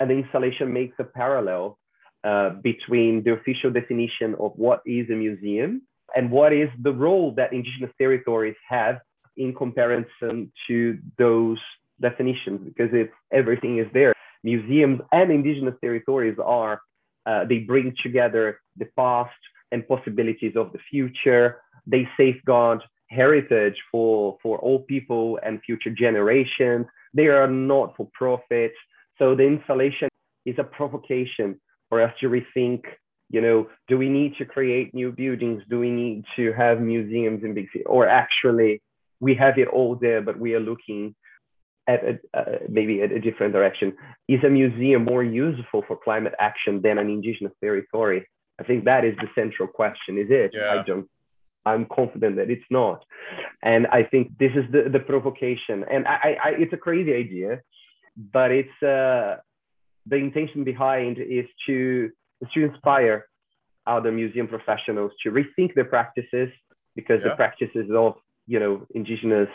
and the installation makes a parallel uh, between the official definition of what is a museum and what is the role that indigenous territories have in comparison to those definitions because it's everything is there. Museums and indigenous territories are uh, they bring together the past and possibilities of the future. They safeguard heritage for for all people and future generations. They are not for profit so the installation is a provocation for us to rethink you know do we need to create new buildings? Do we need to have museums in big cities or actually we have it all there but we are looking at a, uh, maybe a, a different direction. Is a museum more useful for climate action than an indigenous territory? I think that is the central question is it? Yeah. i don't i'm confident that it's not. And i think this is the, the provocation. And I, I it's a crazy idea but it's uh the intention behind is to to inspire other museum professionals to rethink their practices because Yeah. the practices of you know indigenous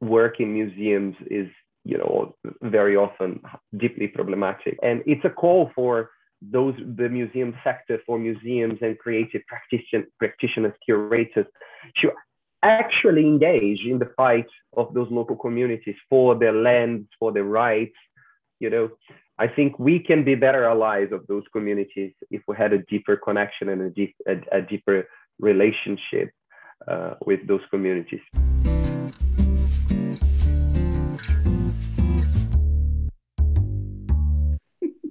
work in museums is you know very often deeply problematic and it's a call for those the museum sector for museums and creative practition, practitioners curators to actually engage in the fight of those local communities for their lands for their rights you know I think we can be better allies of those communities if we had a deeper connection and a, deep, a, a deeper relationship uh, with those communities.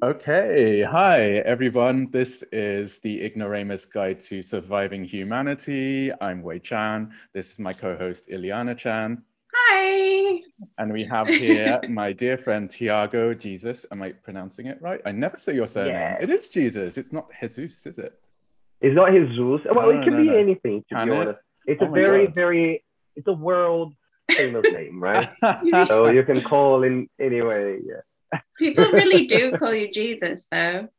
Okay, hi everyone. This is the Ignoramus Guide to Surviving Humanity. I'm Wei Chan. This is my co-host Ileana Chan. Hi. And we have here my dear friend Thiago Jesus. Am I pronouncing it right? I never say your surname. Yes. It is Jesus. It's not Jesus, is it? It's not Jesus. Well, No, it can no, be no. anything, to Can be it? honest. It's Oh a very, God. very, it's a world famous name, right? So you can call in anyway. Yeah. People really do call you Jesus, though.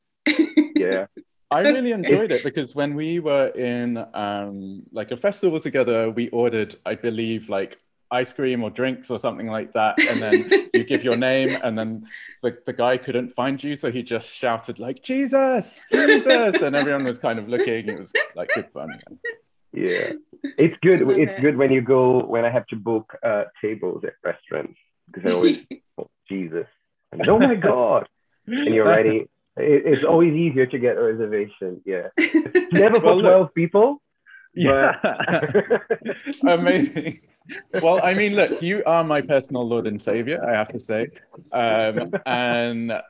Yeah. I really enjoyed it because when we were in um, like a festival together, we ordered, I believe, like ice cream or drinks or something like that, and then you give your name, and then the, the guy couldn't find you, so he just shouted like Jesus, Jesus, and everyone was kind of looking. It was like good fun. Yeah. It's good. Love It's it. good when you go, when I have to book uh, tables at restaurants because I always, oh, Jesus. Oh my God. And you're ready. It, it's always easier to get a reservation. Yeah. Never for Well, look- 12 people. Yeah. But Amazing. Well, I mean, look, you are my personal Lord and Savior, I have to say, um, and uh,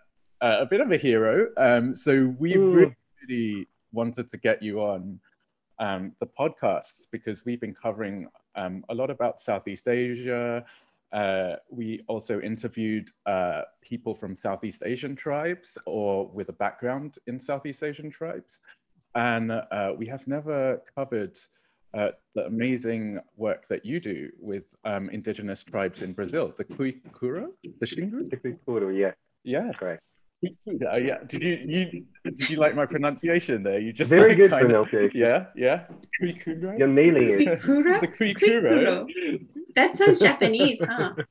a bit of a hero. Um, so we Ooh. really, really wanted to get you on um, the podcasts because we've been covering um, a lot about Southeast Asia. Uh, we also interviewed uh, people from Southeast Asian tribes or with a background in Southeast Asian tribes. And uh, we have never covered uh, the amazing work that you do with um, indigenous tribes in Brazil, the Kuikuro, the Xingu. Photo, yeah. Yes. Correct. Uh, yeah. Did you, you did you like my pronunciation there? You just Very like, good kind of- pronunciation. yeah, yeah. Kuikuro. You're nailing it. Kuikuro? The Kuikuro. That sounds Japanese, huh?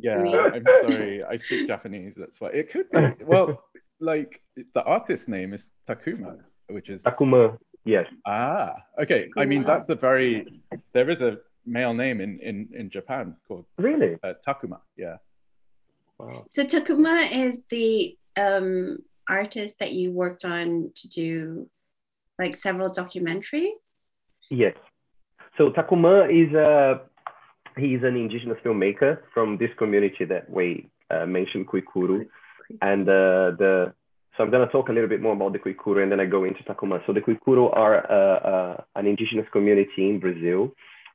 Yeah. I'm sorry. I speak Japanese. That's why it could be. Well, like the artist's name is Takuma, which is Takuma, yes. ah okay. I mean, that's a very there is a male name in in in Japan called Really? uh, Takuma. Yeah. Wow. So Takuma is the um, artist that you worked on to do like several documentaries. Yes. So Takuma is a he's an indigenous filmmaker from this community that we uh, mentioned, Kuikuro, and uh, the so I'm going to talk a little bit more about the Kuikuro and then I go into Takuma. So the Kuikuro are uh, uh, an indigenous community in Brazil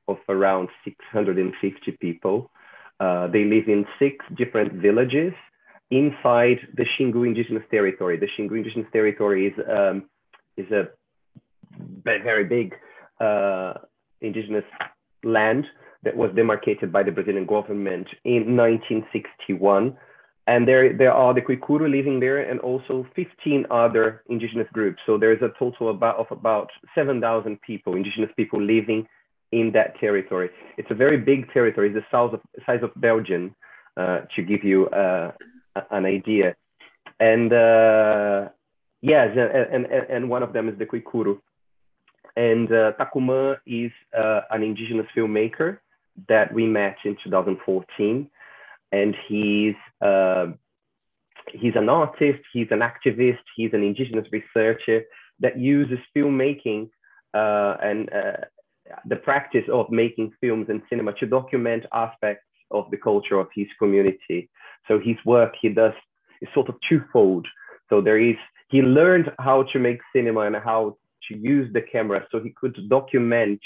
of around 650 people. Uh, they live in six different villages inside the Xingu Indigenous Territory. The Xingu Indigenous Territory is um, is a very big indigenous land that was demarcated by the Brazilian government in 1961. And there, there are the Kuikuro living there and also 15 other indigenous groups. So there's a total about, of about 7,000 people, indigenous people living in that territory. It's a very big territory, it's the size of, size of Belgium, uh, to give you uh, an idea. and uh, yes, and, and, and one of them is the Kuikuro. And uh, Takuma is uh, an indigenous filmmaker that we met in 2014, and he's uh, he's an artist, he's an activist, he's an indigenous researcher that uses filmmaking uh, and uh, the practice of making films and cinema to document aspects of the culture of his community. So his work he does is sort of twofold. So there is he learned how to make cinema and how to use the camera so he could document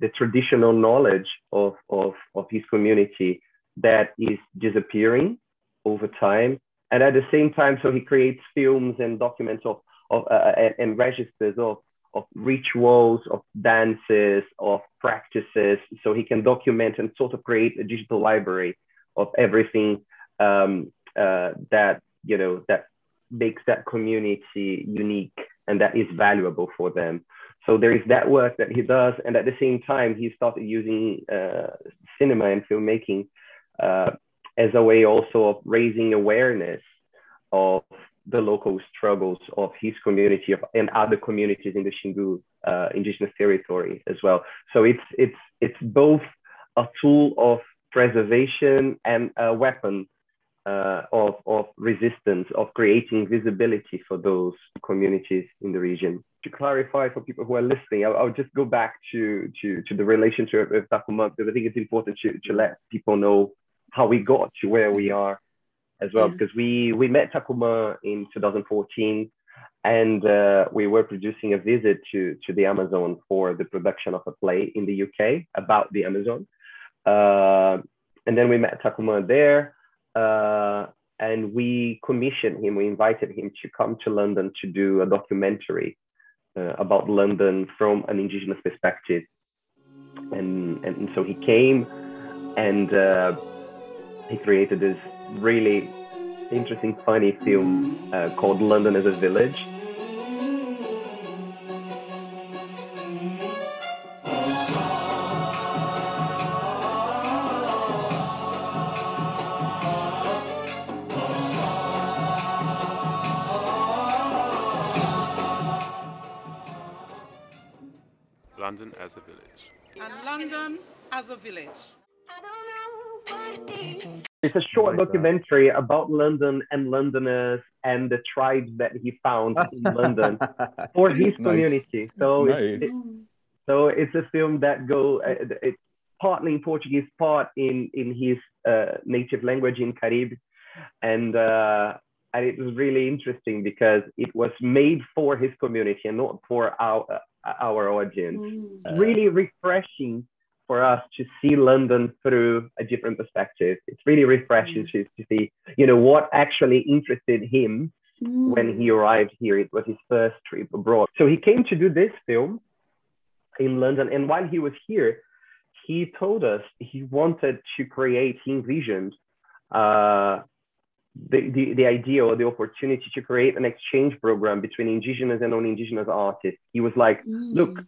the traditional knowledge of, of, of his community that is disappearing over time. And at the same time, so he creates films and documents of, of uh, and, and registers of of rituals, of dances, of practices, so he can document and sort of create a digital library of everything um, uh, that you know that makes that community unique and that is valuable for them. So there is that work that he does, and at the same time, he started using uh, cinema and filmmaking uh, as a way also of raising awareness of the local struggles of his community of, and other communities in the Xingu uh, indigenous territory as well. So it's it's it's both a tool of preservation and a weapon uh, of, of resistance, of creating visibility for those communities in the region. To clarify for people who are listening, I'll, I'll just go back to, to, to the relationship with Takuma because I think it's important to, to let people know how we got to where we are as well, yeah. because we, we met Takuma in 2014 and uh, we were producing a visit to, to the Amazon for the production of a play in the UK about the Amazon. Uh, and then we met Takuma there uh, and we commissioned him, we invited him to come to London to do a documentary uh, about London from an indigenous perspective. And, and so he came and uh, he created this really interesting, funny film uh, called London as a Village It's a short documentary about London and Londoners and the tribes that he found in London for his nice. community. So nice. it's, it, so it's a film that go uh, it's partly in Portuguese, part in in his uh, native language in Carib, and uh, and it was really interesting because it was made for his community and not for our our audience. Mm. really refreshing for us to see London through a different perspective. It's really refreshing mm. to, to see, you know, what actually interested him mm. when he arrived here. It was his first trip abroad. So he came to do this film in London. And while he was here, he told us he wanted to create, he envisioned uh, the, the, the idea or the opportunity to create an exchange program between indigenous and non-indigenous artists. He was like, mm. look,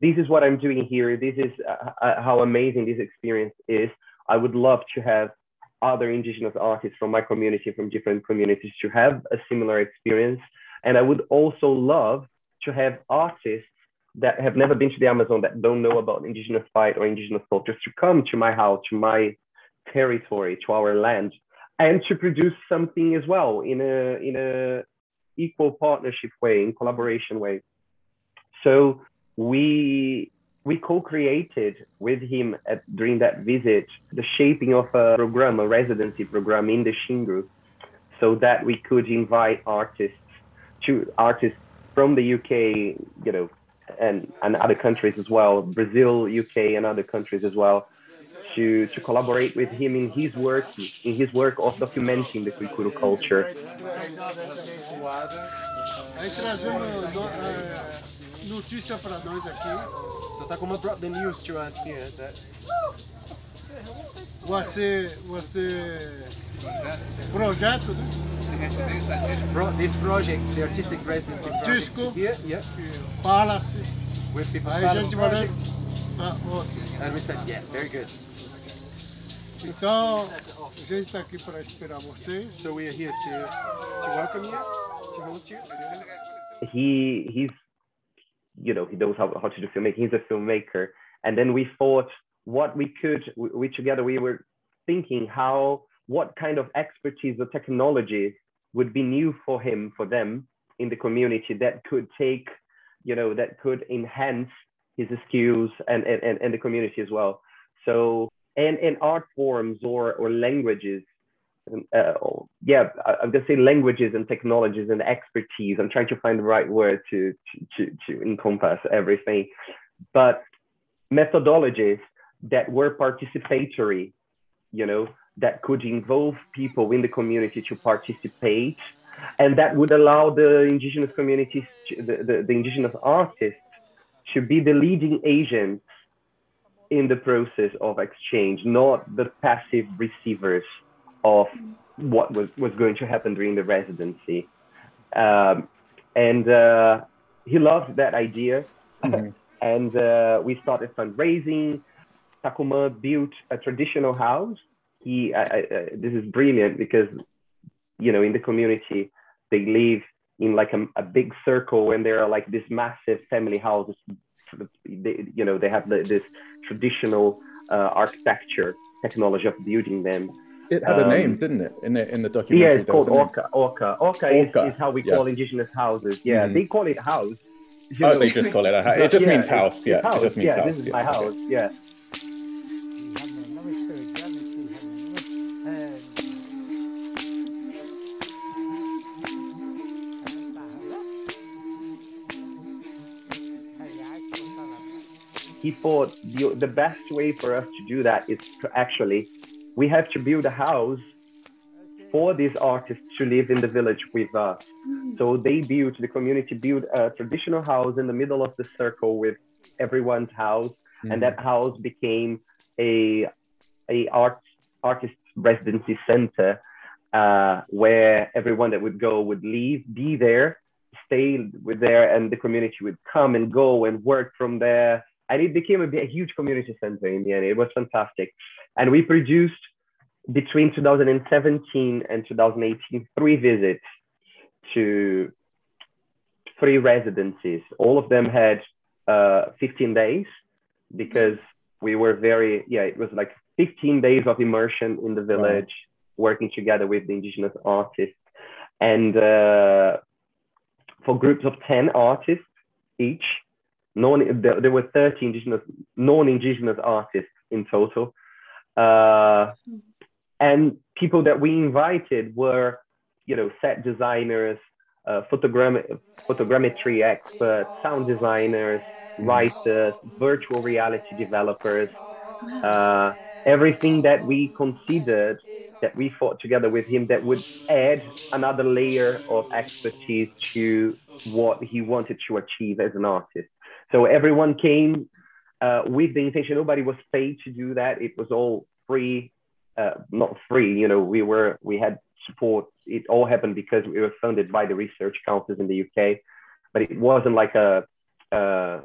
this is what I'm doing here. This is uh, uh, how amazing this experience is. I would love to have other indigenous artists from my community, from different communities, to have a similar experience. And I would also love to have artists that have never been to the Amazon, that don't know about indigenous fight or indigenous cultures, to come to my house, to my territory, to our land, and to produce something as well in a in a equal partnership way, in collaboration way. So we we co-created with him at, during that visit the shaping of a program, a residency program in the Xingu, so that we could invite artists to artists from the UK, you know, and, and other countries as well, Brazil, UK, and other countries as well, to, to collaborate with him in his work, in his work of documenting the Kuikuro culture. Notícia para nós aqui. So Takuma brought the news to us here that você você projeto né? Brought this project, the artistic residency project Disco, here, yeah. Palace. With people's Aí a gente vai ah, And we said yes, very good. Então, a gente está aqui para esperar você. So we are here to, to welcome you, to host you. he he's you know he knows how, how to do filmmaking. He's a filmmaker. And then we thought what we could we, we together we were thinking how what kind of expertise or technology would be new for him for them in the community that could take you know that could enhance his skills and and, and the community as well. So and in art forms or or languages uh, yeah, I'm gonna say languages and technologies and expertise. I'm trying to find the right word to to to, to encompass everything, but methodologies that were participatory, you know, that could involve people in the community to participate, and that would allow the indigenous communities, to, the, the, the indigenous artists, to be the leading agents in the process of exchange, not the passive receivers of what was, was going to happen during the residency. Um, and uh, he loved that idea. Mm-hmm. and uh, we started fundraising. Takuma built a traditional house. He, I, I, this is brilliant because, you know, in the community, they live in like a, a big circle and there are like this massive family houses. They, you know, they have the, this traditional uh, architecture technology of building them. It had um, a name, didn't it? In the in the documentary. Yeah, it's called Oca. Oca. Oca, Oca. Is, is, how we yeah. call indigenous houses. Yeah, mm. they call it house. You oh, they just call it a house. It just yeah, means house. Yeah, house. it just means yeah, house. This is my house. Yeah. he thought the, the best way for us to do that is to actually we have to build a house for these artists to live in the village with us. Mm. So they built, the community built a traditional house in the middle of the circle with everyone's house. Mm. And that house became a, a art, artist residency center uh, where everyone that would go would leave, be there, stay with there, and the community would come and go and work from there. And it became a, a huge community center in the end. It was fantastic. And we produced between 2017 and 2018 three visits to three residencies. All of them had uh, 15 days because we were very, yeah, it was like 15 days of immersion in the village, working together with the indigenous artists. And uh, for groups of 10 artists each, non, there, there were 30 indigenous, non-indigenous artists in total. Uh, and people that we invited were, you know, set designers, uh, photogram- photogrammetry experts, sound designers, writers, virtual reality developers, uh, everything that we considered that we thought together with him that would add another layer of expertise to what he wanted to achieve as an artist. So everyone came uh, with the intention. Nobody was paid to do that. It was all free, uh, not free. You know, we were we had support. It all happened because we were funded by the research councils in the UK, but it wasn't like a uh,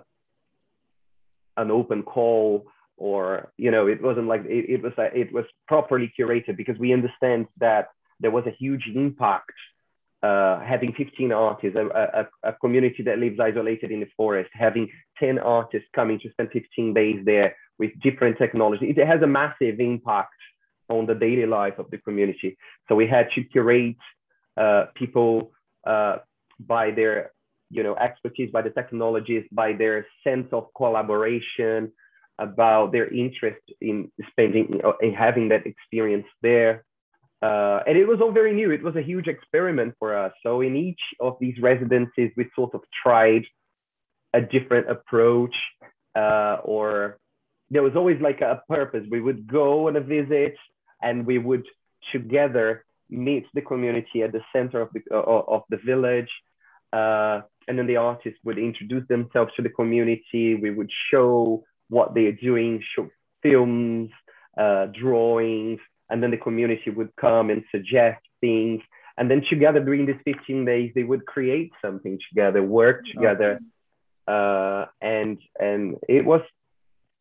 an open call or you know it wasn't like it, it was a, it was properly curated because we understand that there was a huge impact uh, having 15 artists, a, a, a, community that lives isolated in the forest, having 10 artists coming to spend 15 days there with different technology, it has a massive impact on the daily life of the community. So we had to curate uh, people uh, by their, you know, expertise, by the technologies, by their sense of collaboration, about their interest in spending, in having that experience there. Uh, and it was all very new. It was a huge experiment for us. So in each of these residencies, we sort of tried a different approach, uh, or there was always like a purpose. We would go on a visit, and we would together meet the community at the center of the of the village. Uh, and then the artists would introduce themselves to the community. We would show what they are doing, show films, uh, drawings, and then the community would come and suggest things and then together during these 15 days they would create something together work together uh, and and it was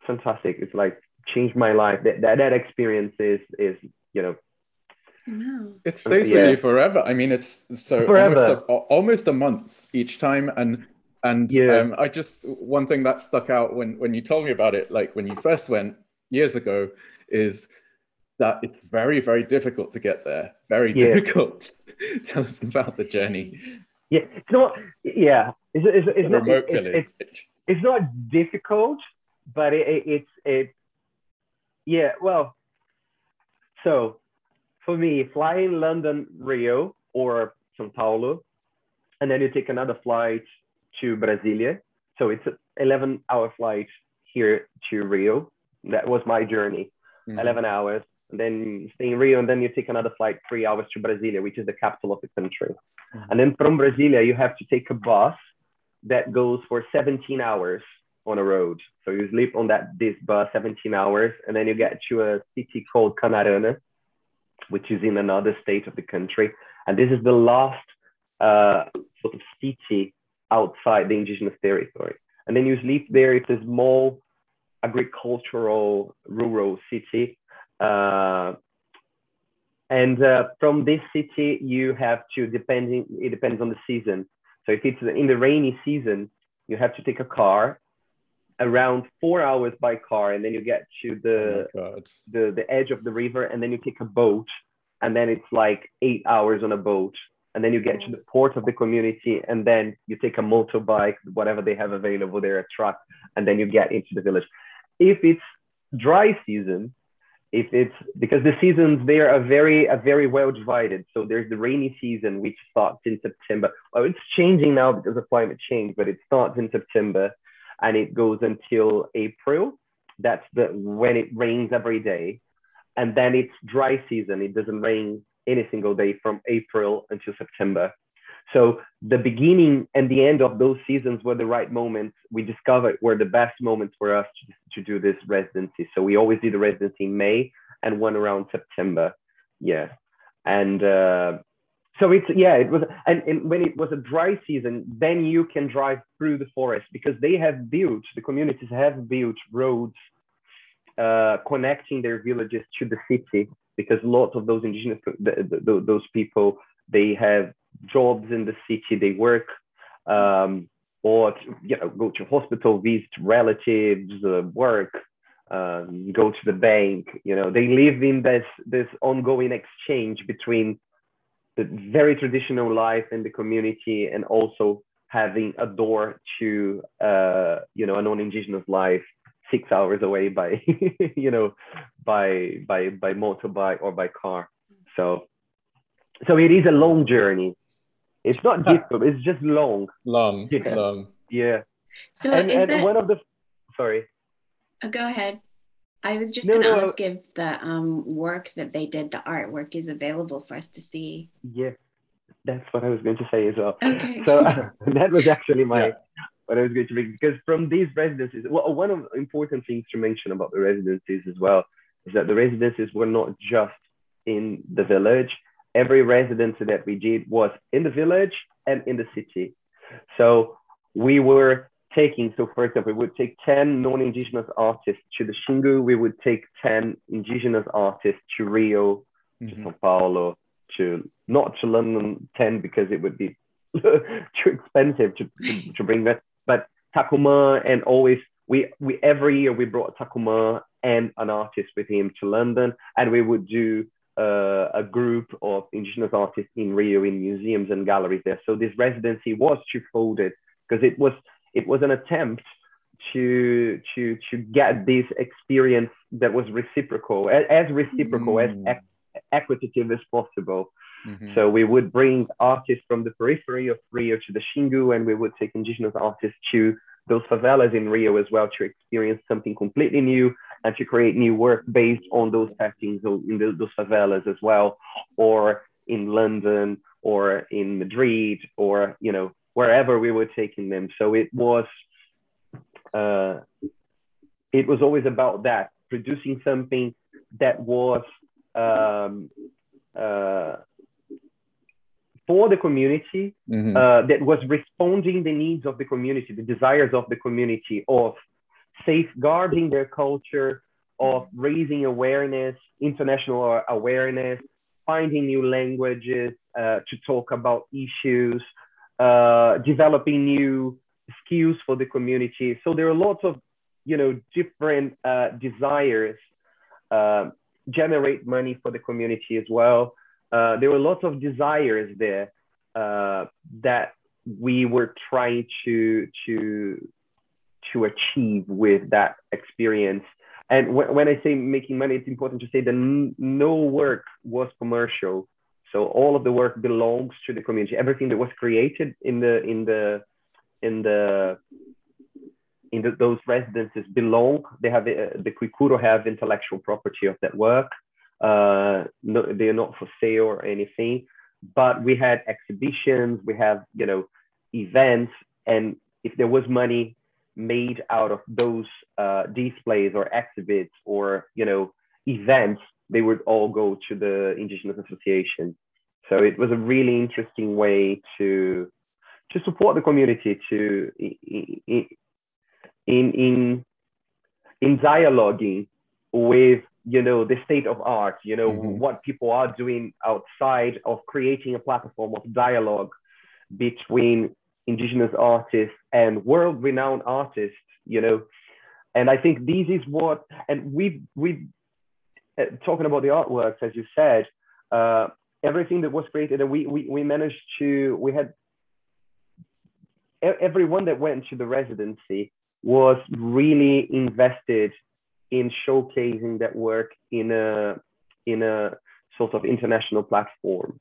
fantastic it's like changed my life. That that, that experience is is you know Wow. It stays Yeah. with you forever. I mean, it's so Forever. almost a, almost a month each time, and and Yeah. um, I just one thing that stuck out when when you told me about it, like when you first went years ago, is that it's very very difficult to get there. Very Yeah. difficult. Tell us about the journey. yeah it's not yeah it's it's, it's not remote it's, it's, village. it's not difficult, but it, it, it's it. Yeah, well, so for me, flying London, Rio, or São Paulo, and then you take another flight to Brasilia. So it's an 11 hour flight here to Rio. That was my journey, Mhm. 11 hours. And then stay in Rio, and then you take another flight, three hours to Brasilia, which is the capital of the country. Mhm. And then from Brasilia, you have to take a bus that goes for 17 hours on a road. So you sleep on that this bus 17 hours, and then you get to a city called Canarana, which is in another state of the country. And this is the last uh, sort of city outside the indigenous territory. And then you sleep there. It's a small agricultural rural city. Uh, and uh, from this city, you have to depending. It depends on the season. So if it's in the rainy season, you have to take a car around four hours by car, and then you get to the oh the the edge of the river, and then you take a boat, and then it's like eight hours on a boat, and then you get to the port of the community, and then you take a motorbike, whatever they have available there, a truck, and then you get into the village. If it's dry season, if it's because the seasons they are very are very well divided. So there's the rainy season which starts in September. Well, it's changing now because of climate change, but it starts in September and it goes until April. That's the when it rains every day, and then it's dry season. It doesn't rain any single day from April until September. So the beginning and the end of those seasons were the right moments. We discovered were the best moments for us to, to do this residency. So we always did the residency in May and one around September. Yeah, and uh, so it's yeah it was and, and when it was a dry season, then you can drive through the forest because they have built the communities have built roads uh, connecting their villages to the city because lots of those indigenous the, the, those people they have jobs in the city they work um, or you know go to hospital visit relatives uh, work um, go to the bank you know they live in this this ongoing exchange between the very traditional life in the community and also having a door to uh, you know a non-indigenous life six hours away by you know by by by motorbike or by car. So so it is a long journey it's not difficult it's just long Long, Yeah. long. yeah So and, is and that? one of the sorry oh, go ahead. I was just No, going to no, ask if the um, work that they did, the artwork, is available for us to see. yeah that's what i was going to say as well Okay. so that was actually my Yeah. what I was going to bring because from these residencies, well, one of the important things to mention about the residencies as well is that the residencies were not just in the village. Every residency that we did was in the village and in the city. So we were taking, so for example, we would take 10 non-indigenous artists to the Xingu, we would take 10 indigenous artists to Rio, to Mhm. Sao Paulo, to not to London 10 because it would be too expensive to, to, to bring that. But Takuma and always we we every year we brought Takuma and an artist with him to London, and we would do uh, a group of indigenous artists in Rio in museums and galleries there. So this residency was twofolded because it was it was an attempt to to to get this experience that was reciprocal as, as reciprocal Mm. as equ- equitative as possible Mhm. so we would bring artists from the periphery of Rio to the Xingu, and we would take indigenous artists to those favelas in Rio as well to experience something completely new and to create new work based on those settings in those, favelas as well, or in London or in Madrid or you know wherever we were taking them. So it was uh, it was always about that producing something that was um, uh, for the community Mhm. uh, that was responding the needs of the community, the desires of the community of safeguarding their culture, of raising awareness, international awareness, finding new languages uh, to talk about issues, uh, developing new skills for the community. So there are lots of, you know, different uh, desires uh, generate money for the community as well. Uh, there were lots of desires there uh, that we were trying to to to achieve with that experience. And when I say making money, it's important to say that no work was commercial. So all of the work belongs to the community. Everything that was created in the in the in the in the, those residences belong. They have uh, the Kuikuro have intellectual property of that work. Uh, no, they are not for sale or anything. But we had exhibitions. We have you know events, and if there was money made out of those uh, displays or exhibits or you know events, they would all go to the Indigenous Association. So it was a really interesting way to to support the community to in in in, in dialoguing with you know the state of art you know mm-hmm. what people are doing outside of creating a platform of dialogue between indigenous artists and world renowned artists you know and i think this is what and we we uh, talking about the artworks as you said uh, everything that was created and we, we we managed to we had everyone that went to the residency was really invested in showcasing that work in a in a sort of international platform.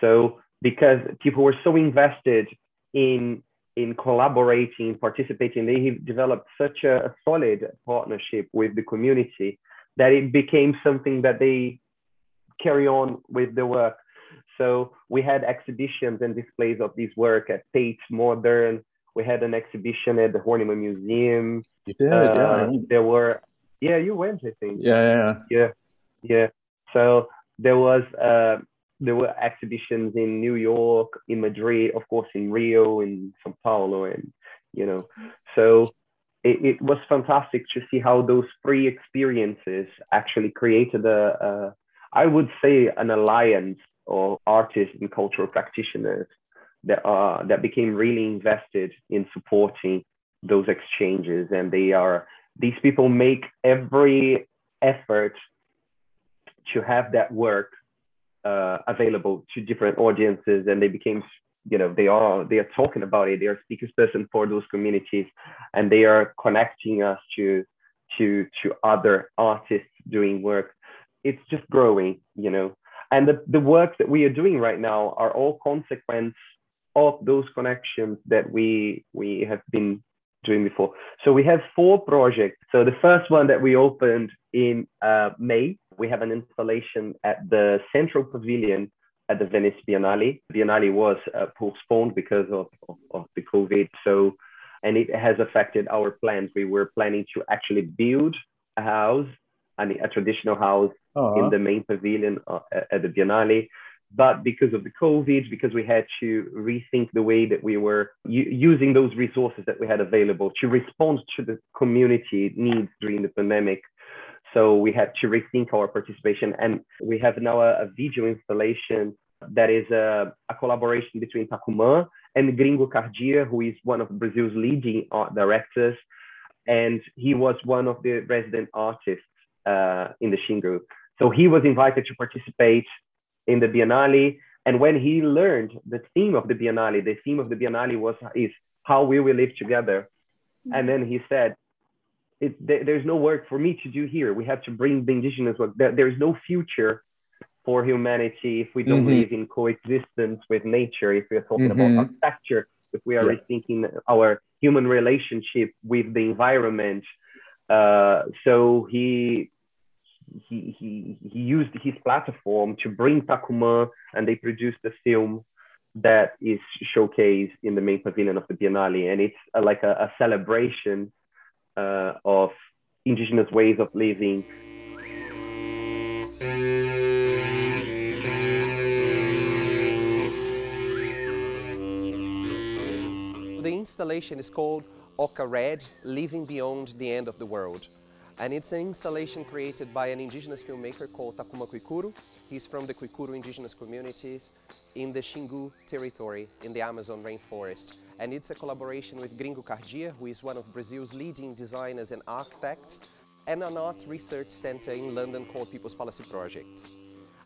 So because people were so invested in in collaborating, participating, they developed such a, a solid partnership with the community that it became something that they carry on with the work so we had exhibitions and displays of this work at Tate Modern. We had an exhibition at the Horniman Museum. You did, uh, yeah. There were, yeah, you went, I think. Yeah, yeah, yeah, yeah. So there was, uh, there were exhibitions in New York, in Madrid, of course, in Rio, in São Paulo, and you know, so it, it was fantastic to see how those three experiences actually created a, a I would say, an alliance or artists and cultural practitioners that are that became really invested in supporting those exchanges. And they are these people make every effort to have that work uh, available to different audiences and they became you know they are they are talking about it. They are speakers person for those communities and they are connecting us to to to other artists doing work. It's just growing you know. And the, the work that we are doing right now are all consequence of those connections that we we have been doing before. So we have four projects. So the first one that we opened in uh, May, we have an installation at the Central Pavilion at the Venice Biennale. Biennale was uh, postponed because of, of, of, the COVID. So, and it has affected our plans. We were planning to actually build a house, and a traditional house uh-huh. in the main pavilion uh, at the Biennale. But because of the COVID, because we had to rethink the way that we were u- using those resources that we had available to respond to the community needs during the pandemic. So we had to rethink our participation. And we have now a, a video installation that is a, a, collaboration between Takuma and Gringo Cardia, who is one of Brazil's leading art directors. And he was one of the resident artists uh, in the Xingu. So he was invited to participate in the Biennale. And when he learned the theme of the Biennale, the theme of the Biennale was is how we will live together. Mm-hmm. And then he said, there's no work for me to do here. We have to bring the indigenous work. There, there's no future for humanity if we don't mm-hmm. live in coexistence with nature, if we're talking mm-hmm. about architecture, if we are yeah. rethinking our human relationship with the environment. Uh, so he he, he, used his platform to bring Takuma and they produced a film that is showcased in the main pavilion of the Biennale. And it's a, like a, a celebration uh, of indigenous ways of living. The installation is called Oca Red, Living Beyond the End of the World. And it's an installation created by an indigenous filmmaker called Takuma Kuikuro. He's from the Kuikuro indigenous communities in the Xingu territory in the Amazon rainforest. And it's a collaboration with Gringo Cardia, who is one of Brazil's leading designers and architects, and an arts research center in London called People's Palace Projects.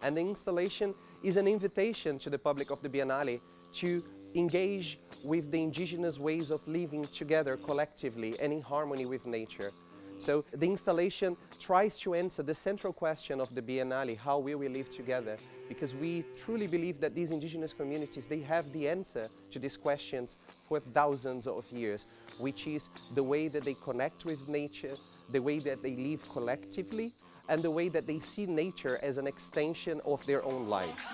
And the installation is an invitation to the public of the Biennale to engage with the indigenous ways of living together collectively and in harmony with nature. So the installation tries to answer the central question of the Biennale, how will we live together? Because we truly believe that these indigenous communities, they have the answer to these questions for thousands of years, which is the way that they connect with nature, the way that they live collectively, and the way that they see nature as an extension of their own lives.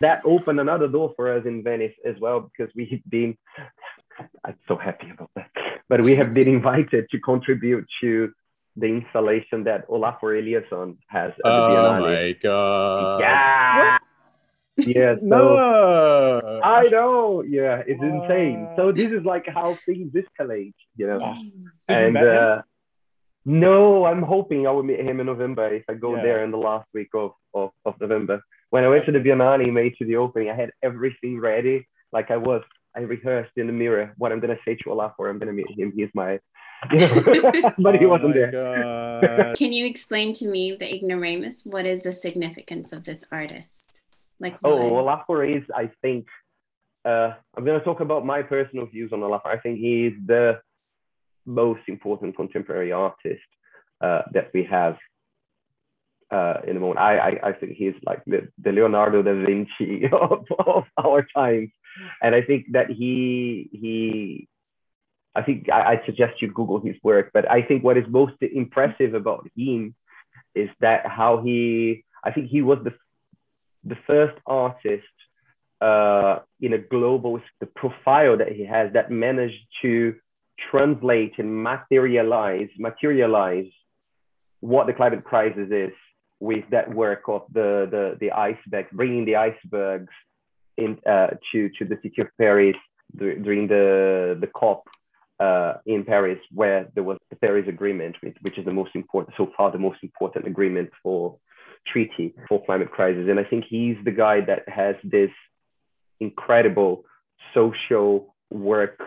That opened another door for us in Venice as well, because we've been, I'm so happy about that, but we have been invited to contribute to the installation that Olafur Eliasson has at the oh Biennale. my god. Yeah. Yeah, so No. I know. Yeah, it's insane. So this is like how things escalate, you know. Oh, so and uh, no, I'm hoping I will meet him in November if I go Yeah. there in the last week of, of, of November. When I went to the Biennale, made to the opening, I had everything ready. Like I was, I rehearsed in the mirror what I'm gonna say to Olafur. I'm gonna meet him. He's my, you know, but he Oh wasn't there. Can you explain to me the ignoramus? What is the significance of this artist? Like, Oh, why? Olafur is, I think, uh, I'm going to talk about my personal views on Olafur. I think he is the most important contemporary artist uh, that we have uh, in the moment. I, I, I think he's like the, the Leonardo da Vinci of, of our times. And I think that he, he, I think I, I suggest you Google his work, but I think what is most impressive about him is that how he, I think he was the the first artist uh, in a global the profile that he has that managed to translate and materialize materialize what the climate crisis is with that work of the the, the icebergs bringing the icebergs in uh, to to the city of Paris during the the COP uh, in Paris where there was the Paris Agreement which, is the most important so far the most important agreement for treaty for climate crisis. And I think he's the guy that has this incredible social work.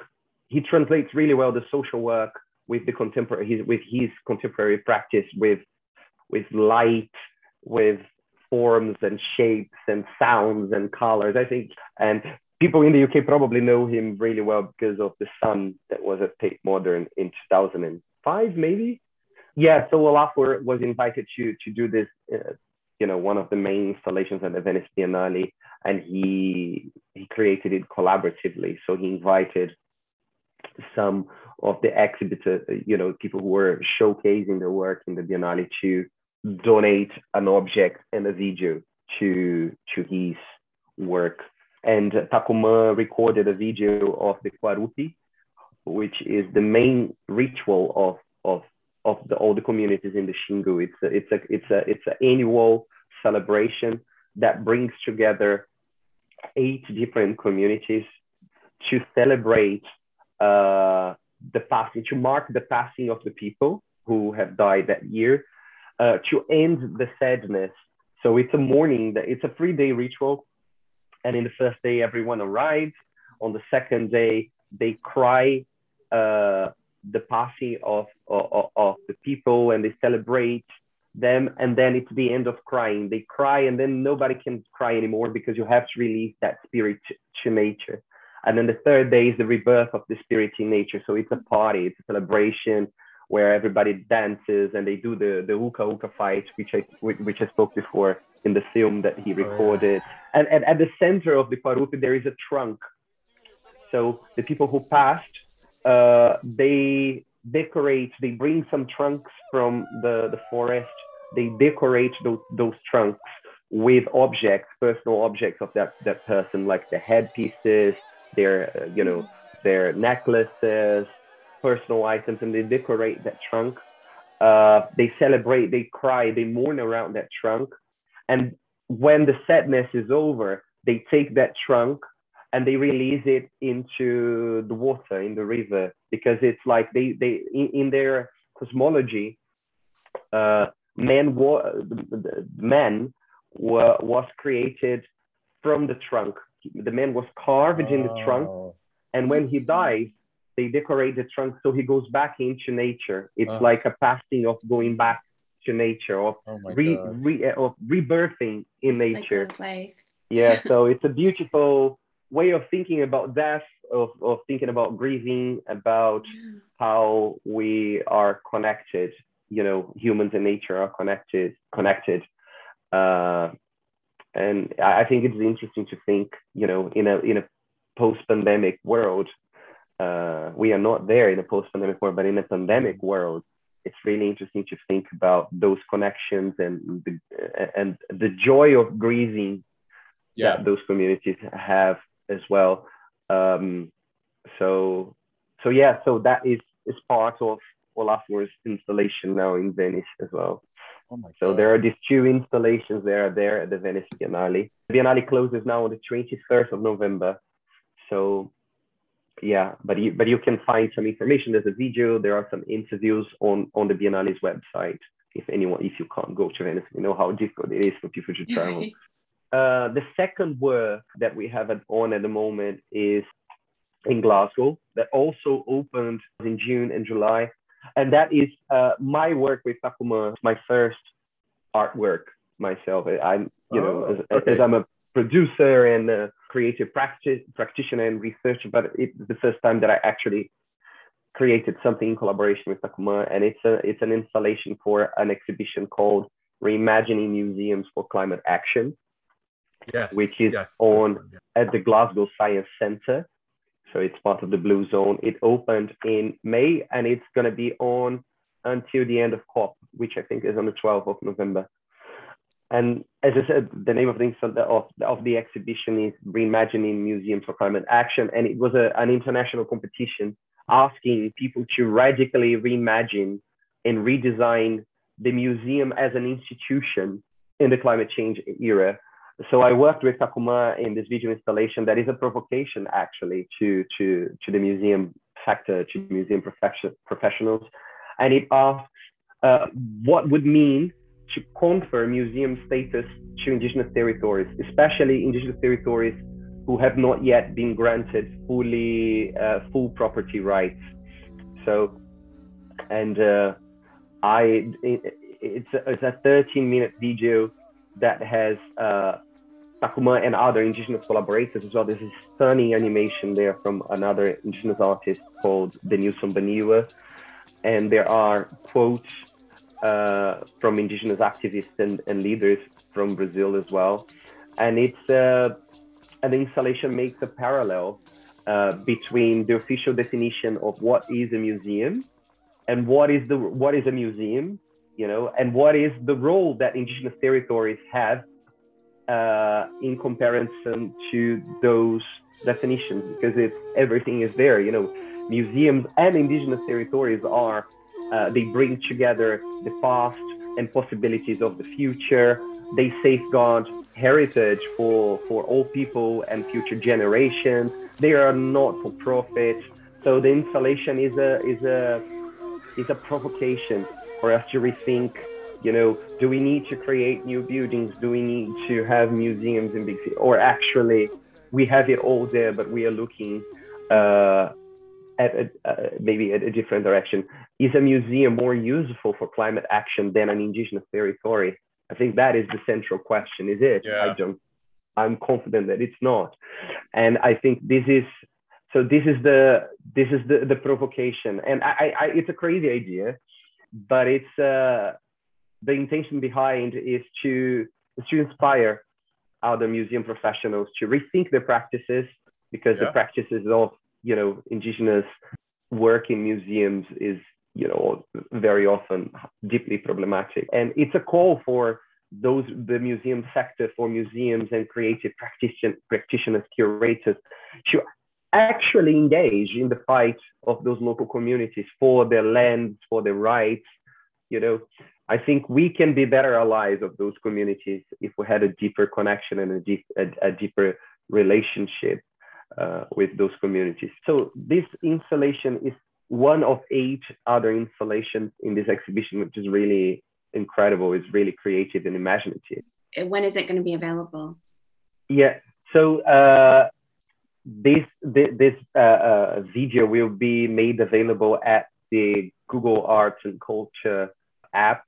He translates really well the social work with the contemporary his, with his contemporary practice with with light, with forms and shapes and sounds and colors. I think and people in the UK probably know him really well because of the Sun that was at Tate Modern in 2005, maybe yeah, so Olafur was invited to to do this, uh, you know, one of the main installations at the Venice Biennale, and he he created it collaboratively. So he invited some of the exhibitors, uh, you know, people who were showcasing their work in the Biennale to donate an object and a video to to his work. And Takuma recorded a video of the Kwarupi, which is the main ritual of of of the, all the communities in the Xingu. It's a, it's a it's a it's an annual celebration that brings together eight different communities to celebrate uh, the passing, to mark the passing of the people who have died that year, uh, to end the sadness. So it's a mourning. That it's a three-day ritual, and in the first day everyone arrives. On the second day they cry. Uh, the passing of, of, of the people and they celebrate them and then it's the end of crying they cry and then nobody can cry anymore because you have to release that spirit to nature and then the third day is the rebirth of the spirit in nature so it's a party it's a celebration where everybody dances and they do the the uka uka fight which i which i spoke before in the film that he recorded. And, and at the center of the Kwarupi there is a trunk. So the people who passed uh, they decorate, they bring some trunks from the, the forest, they decorate those, those trunks with objects, personal objects of that, that person, like the headpieces, their, uh, you know, their necklaces, personal items, and they decorate that trunk. Uh, they celebrate, they cry, they mourn around that trunk. And when the sadness is over, they take that trunk and they release it into the water in the river because it's like they they in, in their cosmology uh, man, wa- man wa- was created from the trunk. The man was carved in the trunk, Oh, and when he dies, they decorate the trunk so he goes back into nature. It's Oh. like a passing of going back to nature, of oh re, re, uh, of rebirthing in nature. of life. Yeah, so it's a beautiful way of thinking about death, of, of thinking about grieving, about how we are connected. You know, humans and nature are connected, connected. Uh, and I I think it's interesting to think, you know, in a in a post-pandemic world, uh, we are not there in a post-pandemic world, but in a pandemic world, it's really interesting to think about those connections and the, and the joy of grieving Yeah. that those communities have as well. Um, so, so yeah, so that is is part of Olafur's installation now in Venice as well. Oh my So there are these two installations that are there at the Venice Biennale. The Biennale closes now on the 23rd of November. So yeah, but you but you can find some information. There's a video. There are some interviews on on the Biennale's website. If anyone, if you can't go to Venice, you know how difficult it is for people to travel. Uh, the second work that we have on at the moment is in Glasgow that also opened in June and July. And that is uh, my work with Takuma, my first artwork myself. I'm, you know, Oh, as, okay. as I'm a producer and a creative practice, practitioner and researcher, but it's the first time that I actually created something in collaboration with Takuma. And it's a it's an installation for an exhibition called Reimagining Museums for Climate Action yes, which is yes, on- yeah. at the Glasgow Science Centre. So it's part of the Blue Zone. It opened in May and it's going to be on until the end of COP, which I think is on the 12th of November. And as I said, the name of the, of, of the exhibition is Reimagining Museums for Climate Action. And it was a, an international competition asking people to radically reimagine and redesign the museum as an institution in the climate change era so I worked with Takuma in this video installation that is a provocation actually to to to the museum sector, to museum profession, professionals, and it asks uh, what would mean to confer museum status to indigenous territories, especially indigenous territories who have not yet been granted fully uh, full property rights. So, and uh, I it, it's a, it's a 13 minute video that has uh, Takuma and other indigenous collaborators as well. There's this stunning animation there from another indigenous artist called Denilson Baniwa. And there are quotes from indigenous activists and, and leaders from Brazil as well. And it's uh, and the installation makes a parallel uh, between the official definition of what is a museum and what is the what is a museum you know, and what is the role that indigenous territories have uh, in comparison to those definitions, because it's everything is there. You know, museums and indigenous territories are uh, they bring together the past and possibilities of the future. They safeguard heritage for for all people and future generations. They are not for profit. So the installation is a is a is a provocation for us to rethink you know do we need to create new buildings do we need to have museums in big cities or actually we have it all there but we are looking uh, at a, uh, maybe at a different direction is a museum more useful for climate action than an indigenous territory? I think that is the central question is it? Yeah. i don't i'm confident that it's not. And i think this is so this is the this is the the provocation. And i, I it's a crazy idea but it's uh, the intention behind is to is to inspire other museum professionals to rethink their practices because the practices of you know indigenous work in museums is you know very often deeply problematic and it's a call for those the museum sector for museums and creative practition, practitioners curators to actually engage in the fight of those local communities for their lands, for their rights. You know, I think we can be better allies of those communities if we had a deeper connection and a, deep, a, a deeper relationship uh, with those communities. So this installation is one of eight other installations in this exhibition, which is really incredible. It's really creative and imaginative. When is it going to be available? Yeah. So uh, this this uh, uh, video will be made available at the Google Arts and Culture app.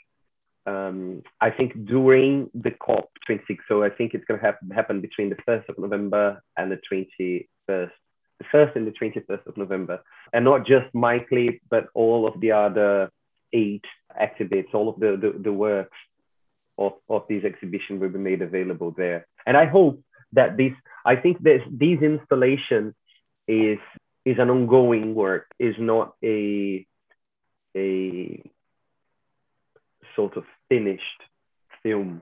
Um, I think during the COP26. So I think it's going to happen, happen between the 1st of November and the 21st, the 1st and the 21st of November. And not just my clip, but all of the other eight exhibits, all of the, the, the works of, of this exhibition will be made available there. And I hope that this, I think this, this installation is, is an ongoing work, is not a, a sort of finished film.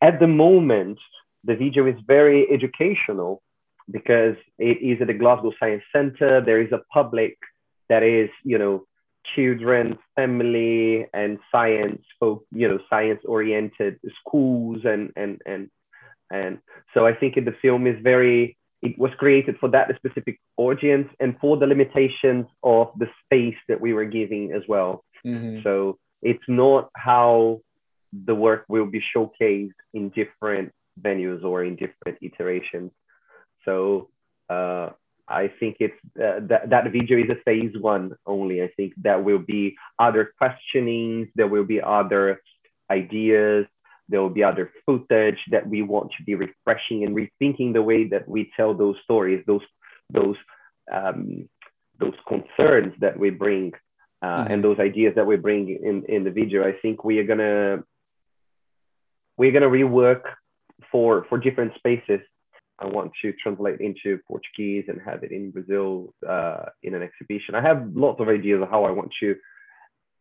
At the moment, the video is very educational because it is at the Glasgow Science Centre. There is a public that is, you know, children, family, and science you know, science oriented schools and and and and so I think the film is very it was created for that specific audience and for the limitations of the space that we were giving as well. Mm-hmm. So it's not how the work will be showcased in different venues or in different iterations. So uh, I think it's uh, that that video is a phase one only. I think that will be other questionings, there will be other ideas, there will be other footage that we want to be refreshing and rethinking the way that we tell those stories, those those um, those concerns that we bring uh, mm-hmm. and those ideas that we bring in, in the video. I think we are gonna we're gonna rework for for different spaces. I want to translate into Portuguese and have it in Brazil uh, in an exhibition. I have lots of ideas of how I want to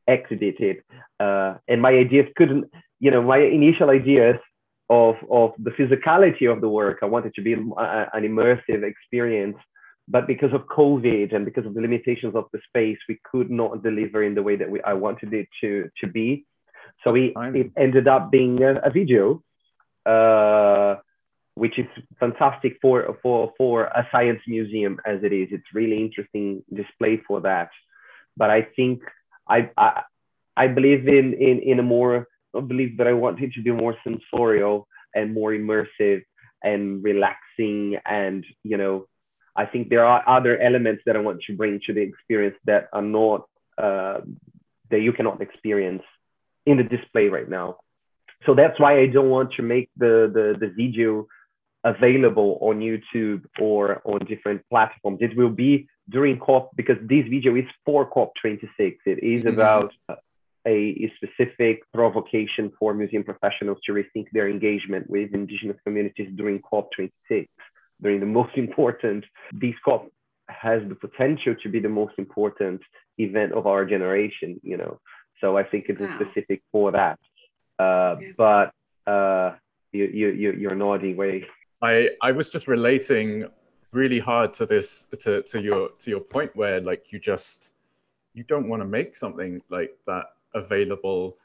exhibit it, uh, and my ideas couldn't, you know, my initial ideas of of the physicality of the work. I wanted to be a, an immersive experience but because of COVID and because of the limitations of the space, we could not deliver in the way that we I wanted it to to be. So we, it ended up being a, a video, uh, which is fantastic for for for a science museum as it is. It's really interesting display for that. But I think I I, I believe in in in a more I believe that I wanted to be more sensorial and more immersive and relaxing and you know I think there are other elements that I want to bring to the experience that are not uh, that you cannot experience in the display right now. So that's why I don't want to make the the, the video available on YouTube or on different platforms. It will be during COP because this video is for COP26. It is mm-hmm. about a, a, specific provocation for museum professionals to rethink their engagement with indigenous communities during COP26 during the most important, this COP has the potential to be the most important event of our generation, you know. So I think it is wow. specific for that. Uh, yeah. But uh, you, you, you, you're nodding way. I, I was just relating really hard to this, to, to your, to your point where like you just, you don't want to make something like that available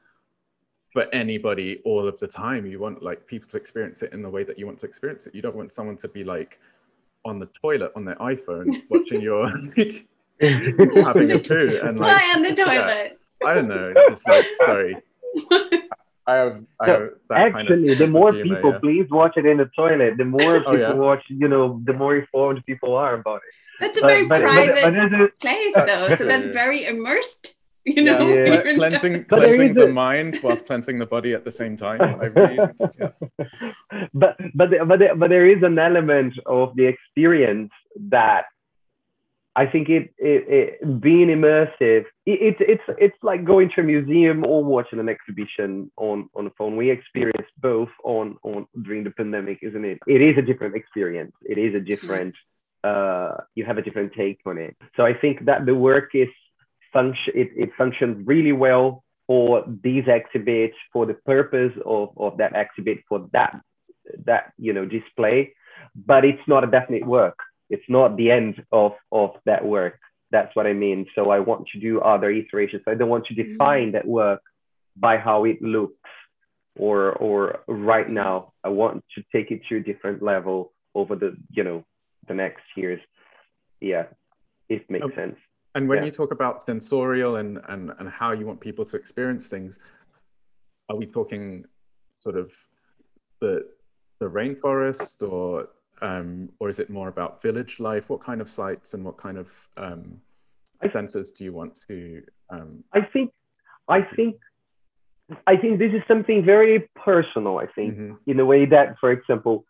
for anybody all of the time. You want like people to experience it in the way that you want to experience it. You don't want someone to be like on the toilet on their iPhone watching your having a poo and like Why on the toilet. Yeah, I don't know. It's like sorry. I have, I have actually, kind of the more humor, people yeah. please watch it in the toilet, the more oh, people yeah? watch, you know, the more informed people are about it. That's a very but, private but, but, place, uh, though. So that's very immersed you know yeah, yeah. cleansing cleansing the a... mind whilst cleansing the body at the same time I really, yeah. but but but but there is an element of the experience that I think it, it, it being immersive it, it's it's like going to a museum or watching an exhibition on on the phone. We experienced both on on during the pandemic isn't it? It is a different experience. It is a different uh you have a different take on it. So I think that the work is function it, it functions really well for these exhibits for the purpose of, of that exhibit for that that you know display but it's not a definite work it's not the end of of that work that's what i mean so i want to do other iterations i don't want to mm-hmm. define mm-hmm. that work by how it looks or or right now i want to take it to a different level over the you know the next years yeah it makes okay. sense and when yeah. you talk about sensorial and, and, and how you want people to experience things, are we talking sort of the the rainforest or um, or is it more about village life? What kind of sites and what kind of um, centers do you want to? Um, I think, I think, I think this is something very personal. I think mm-hmm. in a way that, for example,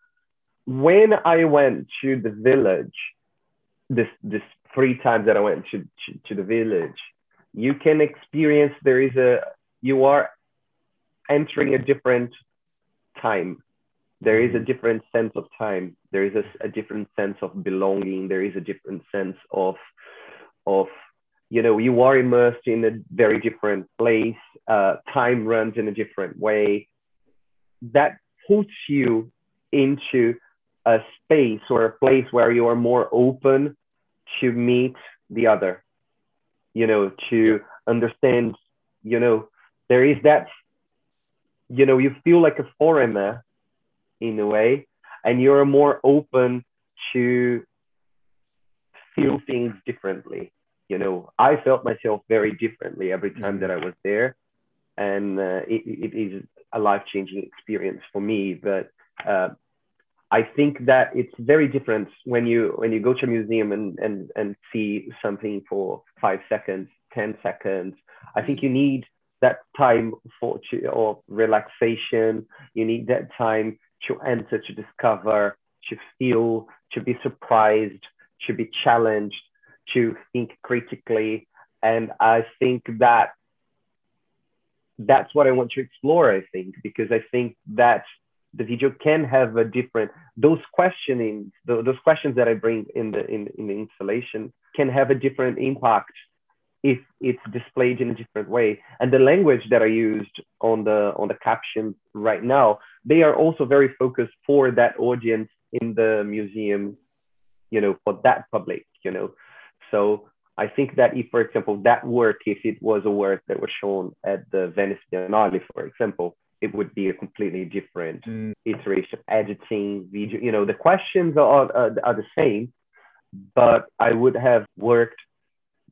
when I went to the village, this this three times that I went to, to, to the village, you can experience there is a you are entering a different time there is a different sense of time. There is a, a, different sense of belonging. There is a different sense of of you know you are immersed in a very different place. Uh, time runs in a different way. That puts you into a space or a place where you are more open to meet the other you know to understand you know there is that you know you feel like a foreigner in a way and you're more open to feel things differently. You know i felt myself very differently every time that i was there and uh, it, it is a life-changing experience for me but uh, i think that it's very different when you when you go to a museum and and and see something for five seconds ten seconds. I think you need that time for to, of relaxation. You need that time to enter, to discover, to feel, to be surprised, to be challenged, to think critically. And I think that that's what I want to explore, I think, because I think that the video can have a different those questioning those questions that I bring in the in, in the installation can have a different impact if it's displayed in a different way. And the language that I used on the on the captions right now, they are also very focused for that audience in the museum, you know, for that public, you know. So I think that if, for example, that work, if it was a work that was shown at the Venice Biennale, for example, it would be a completely different mm. iteration, editing, video. You know, the questions are, are, are the same, but I would have worked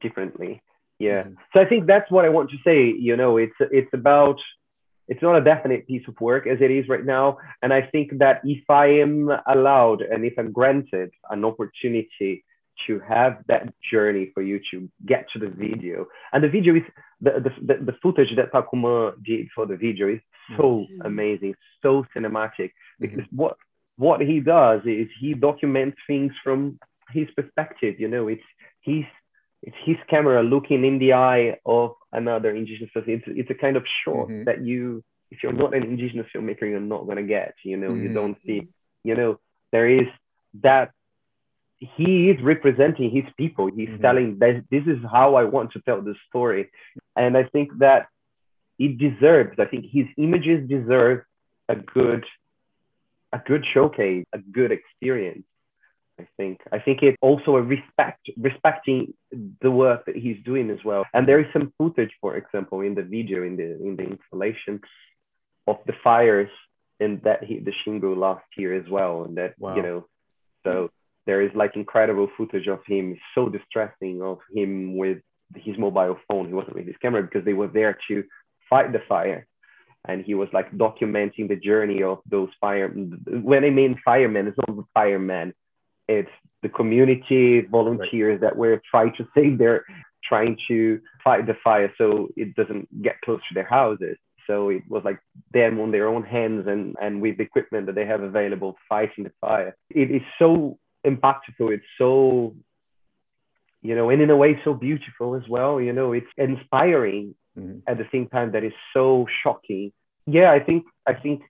differently yeah mm-hmm. so i think that's what i want to say you know it's it's about it's not a definite piece of work as it is right now and i think that if i am allowed and if i'm granted an opportunity to have that journey for you to get to the video and the video is the the, the, footage that takuma did for the video is so mm-hmm. amazing so cinematic because mm-hmm. what what he does is he documents things from his perspective you know it's he's it's his camera looking in the eye of another indigenous person. It's, it's a kind of shot mm-hmm. that you, if you're not an indigenous filmmaker, you're not gonna get. You know, mm-hmm. you don't see. You know, there is that. He is representing his people. He's mm-hmm. telling that this is how I want to tell the story, and I think that it deserves. I think his images deserve a good, a good showcase, a good experience. I think I think it's also a respect respecting the work that he's doing as well. And there is some footage, for example, in the video in the in the installation of the fires in that he, the Xingu last year as well. And that wow. you know, so there is like incredible footage of him, so distressing of him with his mobile phone. He wasn't with his camera because they were there to fight the fire. And he was like documenting the journey of those fire. When I mean firemen, it's not firemen it's the community volunteers right. that were trying to save their, trying to fight the fire so it doesn't get close to their houses. So it was like them on their own hands and, and with the equipment that they have available fighting the fire. It is so impactful. It's so, you know, and in a way so beautiful as well. You know, it's inspiring mm-hmm. at the same time that is so shocking. Yeah, I think I think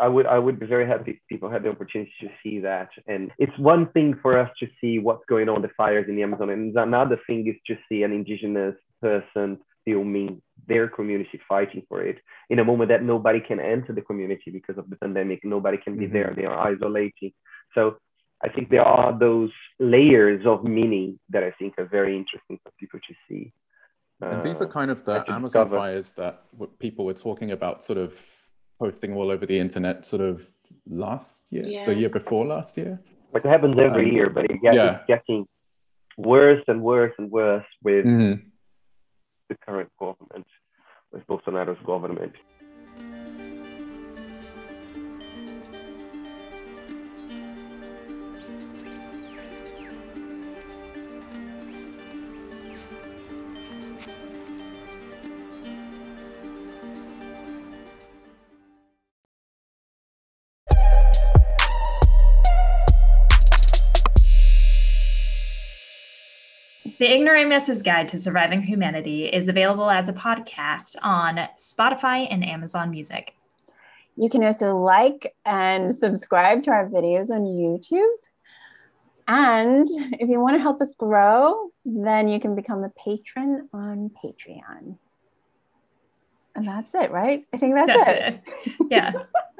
I would I would be very happy if people had the opportunity to see that. And it's one thing for us to see what's going on the fires in the Amazon, and another thing is to see an indigenous person filming their community fighting for it in a moment that nobody can enter the community because of the pandemic. Nobody can be mm-hmm. there. They are isolating. So I think there are those layers of meaning that I think are very interesting for people to see. And these are uh, kind of the Amazon discover. fires that people were talking about, sort of posting all over the internet sort of last year, yeah. the year before last year. Like it happens every um, year, but it gets, yeah. it's getting worse and worse and worse with mm-hmm. the current government, with Bolsonaro's government. The Ignoramus's Guide to Surviving Humanity is available as a podcast on Spotify and Amazon Music. You can also like and subscribe to our videos on YouTube. And if you want to help us grow, then you can become a patron on Patreon. And that's it, right? I think that's, that's it. it. Yeah.